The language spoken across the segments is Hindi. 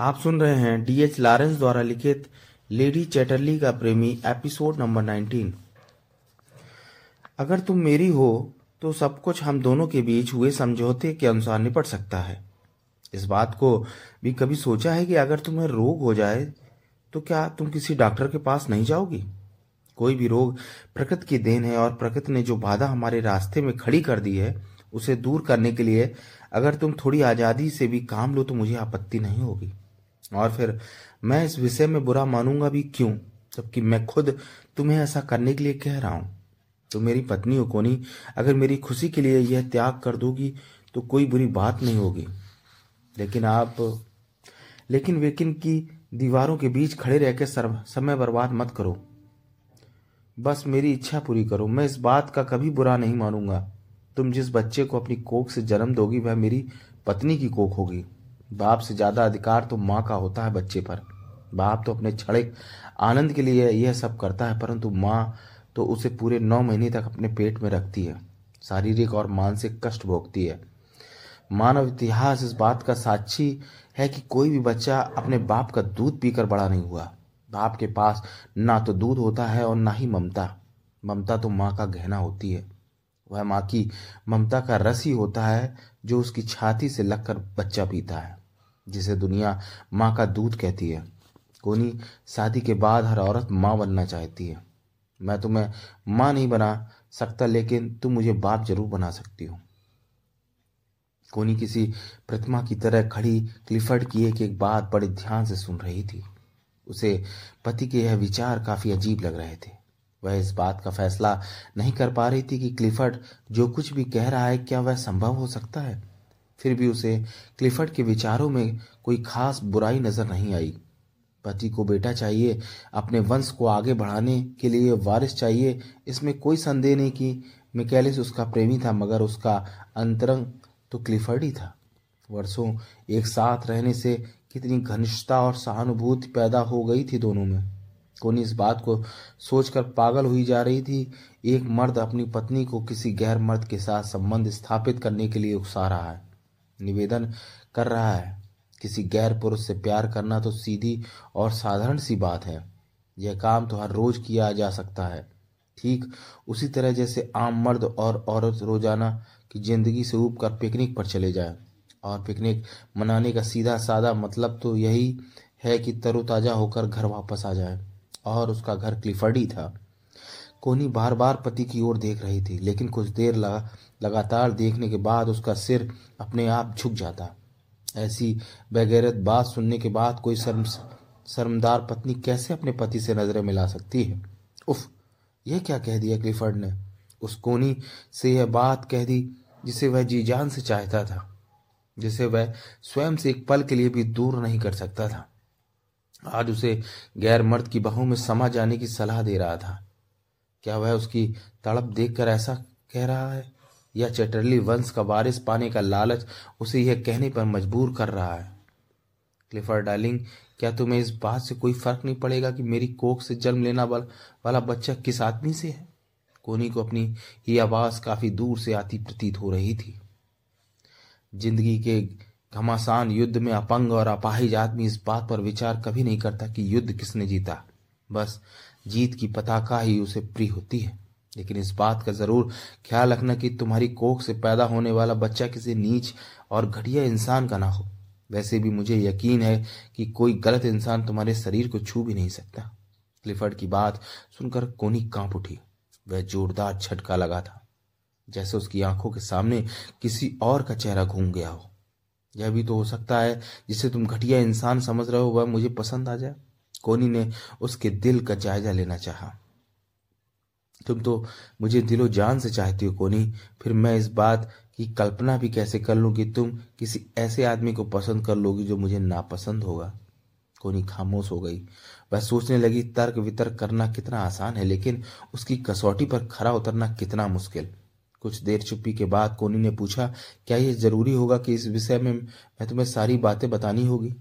आप सुन रहे हैं डीएच लॉरेंस द्वारा लिखित लेडी चैटरली का प्रेमी एपिसोड नंबर 19 अगर तुम मेरी हो तो सब कुछ हम दोनों के बीच हुए समझौते के अनुसार निपट सकता है। इस बात को भी कभी सोचा है कि अगर तुम्हें रोग हो जाए तो क्या तुम किसी डॉक्टर के पास नहीं जाओगी? कोई भी रोग प्रकृति की देन है और प्रकृति ने जो बाधा हमारे रास्ते में खड़ी कर दी है, उसे दूर करने के लिए अगर तुम थोड़ी आज़ादी से भी काम लो तो मुझे आपत्ति नहीं होगी। और फिर मैं इस विषय में बुरा मानूँगा भी क्यों? जबकि मैं खुद तुम्हें ऐसा करने के लिए कह रहा हूँ। तो मेरी पत्नी हो कोनी अगर मेरी खुशी के लिए यह त्याग कर दोगी तो कोई बुरी बात नहीं होगी। लेकिन आप, लेकिन वेकिन की दीवारों के बीच खड़े रहकर समय बर्बाद मत करो। बस मेरी इच्छा पूरी करो। मैं इस बात का कभी बुरा नहीं मानूँगा। तुम जिस बच्चे को अपनी कोख से जन्म दोगी, वह मेरी पत्नी की कोख होगी। बाप से ज़्यादा अधिकार तो माँ का होता है बच्चे पर। बाप तो अपने क्षणिक आनंद के लिए यह सब करता है, परंतु माँ तो उसे पूरे नौ महीने तक अपने पेट में रखती है। शारीरिक और मानसिक कष्ट भोगती है। मानव इतिहास इस बात का साक्षी है कि कोई भी बच्चा अपने बाप का दूध पीकर बड़ा नहीं हुआ। बाप के पास ना तो दूध होता है और ना ही ममता। ममता तो माँ का गहना होती है। वह माँ की ममता का रस ही होता है, जो उसकी छाती से लगकर बच्चा पीता है। जिसे दुनिया माँ का दूध कहती है। कोनी, शादी के बाद हर औरत माँ बनना चाहती है। मैं तुम्हें माँ नहीं बना सकता, लेकिन तुम मुझे बाप ज़रूर बना सकती हो। कोनी किसी प्रतिमा की तरह खड़ी क्लिफर्ड की एक एक बात बड़े ध्यान से सुन रही थी। उसे पति के यह विचार काफ़ी अजीब लग रहे थे। वह इस बात का फैसला नहीं कर पा रही थी कि क्लिफर्ड जो कुछ भी कह रहा है, क्या वह संभव हो सकता है? फिर भी उसे क्लिफर्ड के विचारों में कोई खास बुराई नज़र नहीं आई। पति को बेटा चाहिए, अपने वंश को आगे बढ़ाने के लिए वारिस चाहिए, इसमें कोई संदेह नहीं कि मिकेलिस उसका प्रेमी था, मगर उसका अंतरंग तो क्लिफर्ड ही था। वर्षों एक साथ रहने से कितनी घनिष्ठता और सहानुभूति पैदा हो गई थी दोनों में। कोनी इस बात को सोचकर पागल हुई जा रही थी? एक मर्द अपनी पत्नी को किसी गैर मर्द के साथ संबंध स्थापित करने के लिए उकसा रहा है। निवेदन कर रहा है। किसी गैर पुरुष से प्यार करना तो सीधी और साधारण सी बात है। यह काम तो हर रोज किया जा सकता है। ठीक उसी तरह जैसे आम मर्द और औरत रोज़ाना की ज़िंदगी से ऊब कर पिकनिक पर चले जाए। और पिकनिक मनाने का सीधा सादा मतलब तो यही है कि तरोताजा होकर घर वापस आ जाए। और उसका घर क्लिफर्डी था। कोनी बार बार पति की ओर देख रही थी, लेकिन कुछ देर लगा लगातार देखने के बाद उसका सिर अपने आप झुक जाता। ऐसी बगैरत बात सुनने के बाद कोई शर्म, शर्मदार पत्नी कैसे अपने पति से नज़रें मिला सकती है? उफ, यह क्या कह दिया क्लिफर्ड ने? उस कोनी से यह बात कह दी जिसे वह जी जान से चाहता था, जिसे वह स्वयं से एक पल के लिए भी दूर नहीं कर सकता था। आज उसे गैर मर्द की बहू में समा जाने की सलाह दे रहा था। क्या वह उसकी तड़प देखकर ऐसा कह रहा है? या चटरली वंश का वारिस पाने का लालच उसे यह कहने पर मजबूर कर रहा है। क्लिफर डार्लिंग, क्या तुम्हें इस बात से कोई फ़र्क नहीं पड़ेगा कि मेरी कोख से जन्म लेना वाला बच्चा किस आदमी से है? कोनी को अपनी ही आवाज़ काफ़ी दूर से आती प्रतीत हो रही थी। ज़िंदगी के घमासान युद्ध में अपंग और अपाहिज आदमी इस बात पर विचार कभी नहीं करता कि युद्ध किसने जीता। बस जीत की पताका ही उसे प्रिय होती है। लेकिन इस बात का ज़रूर ख्याल रखना कि तुम्हारी कोख से पैदा होने वाला बच्चा किसी नीच और घटिया इंसान का ना हो। वैसे भी मुझे यकीन है कि कोई गलत इंसान तुम्हारे शरीर को छू भी नहीं सकता। क्लिफर्ड की बात सुनकर कोनी काँप उठी। वह जोरदार झटका लगा था, जैसे उसकी आँखों के सामने किसी और का चेहरा घूम गया हो। यह भी तो हो सकता है जिसे तुम घटिया इंसान समझ रहे हो, वह मुझे पसंद आ जाए। कोनी ने उसके दिल का जायजा लेना चाहा। तुम तो मुझे दिलो जान से चाहती हो, कोनी। फिर मैं इस बात की कल्पना भी कैसे कर लूँ कि तुम किसी ऐसे आदमी को पसंद कर लोगी जो मुझे नापसंद होगा? कोनी खामोश हो गई। वह सोचने लगी, तर्क वितर्क करना कितना आसान है, लेकिन उसकी कसौटी पर खरा उतरना कितना मुश्किल। कुछ देर चुप्पी के बाद कोनी ने पूछा, क्या यह ज़रूरी होगा कि इस विषय में मैं तुम्हें सारी बातें बतानी होगी?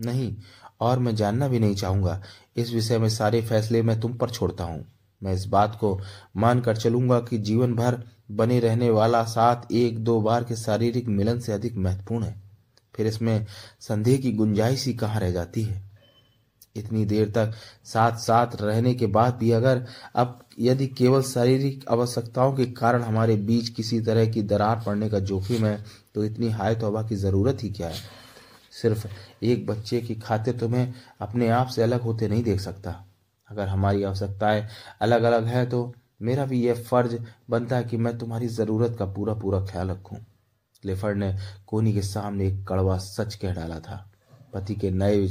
नहीं और मैं जानना भी नहीं चाहूँगा। इस विषय में सारे फैसले मैं तुम पर छोड़ता हूँ। मैं इस बात को मान कर चलूँगा कि जीवन भर बने रहने वाला साथ एक दो बार के शारीरिक मिलन से अधिक महत्वपूर्ण है। फिर इसमें संदेह की गुंजाइश ही कहाँ रह जाती है? इतनी देर तक साथ साथ रहने के बाद भी अगर अब यदि केवल शारीरिक आवश्यकताओं के कारण हमारे बीच किसी तरह की दरार पड़ने का जोखिम है तो इतनी हाय तौबा की ज़रूरत ही क्या है? सिर्फ़ एक बच्चे की खातिर तुम्हें अपने आप से अलग होते नहीं देख सकता। अगर हमारी आवश्यकताएँ अलग अलग है तो मेरा भी यह फ़र्ज़ बनता है कि मैं तुम्हारी ज़रूरत का पूरा पूरा ख्याल रखूँ। क्लिफर्ड ने कोनी के सामने एक कड़वा सच कह डाला था। पति के नए विचार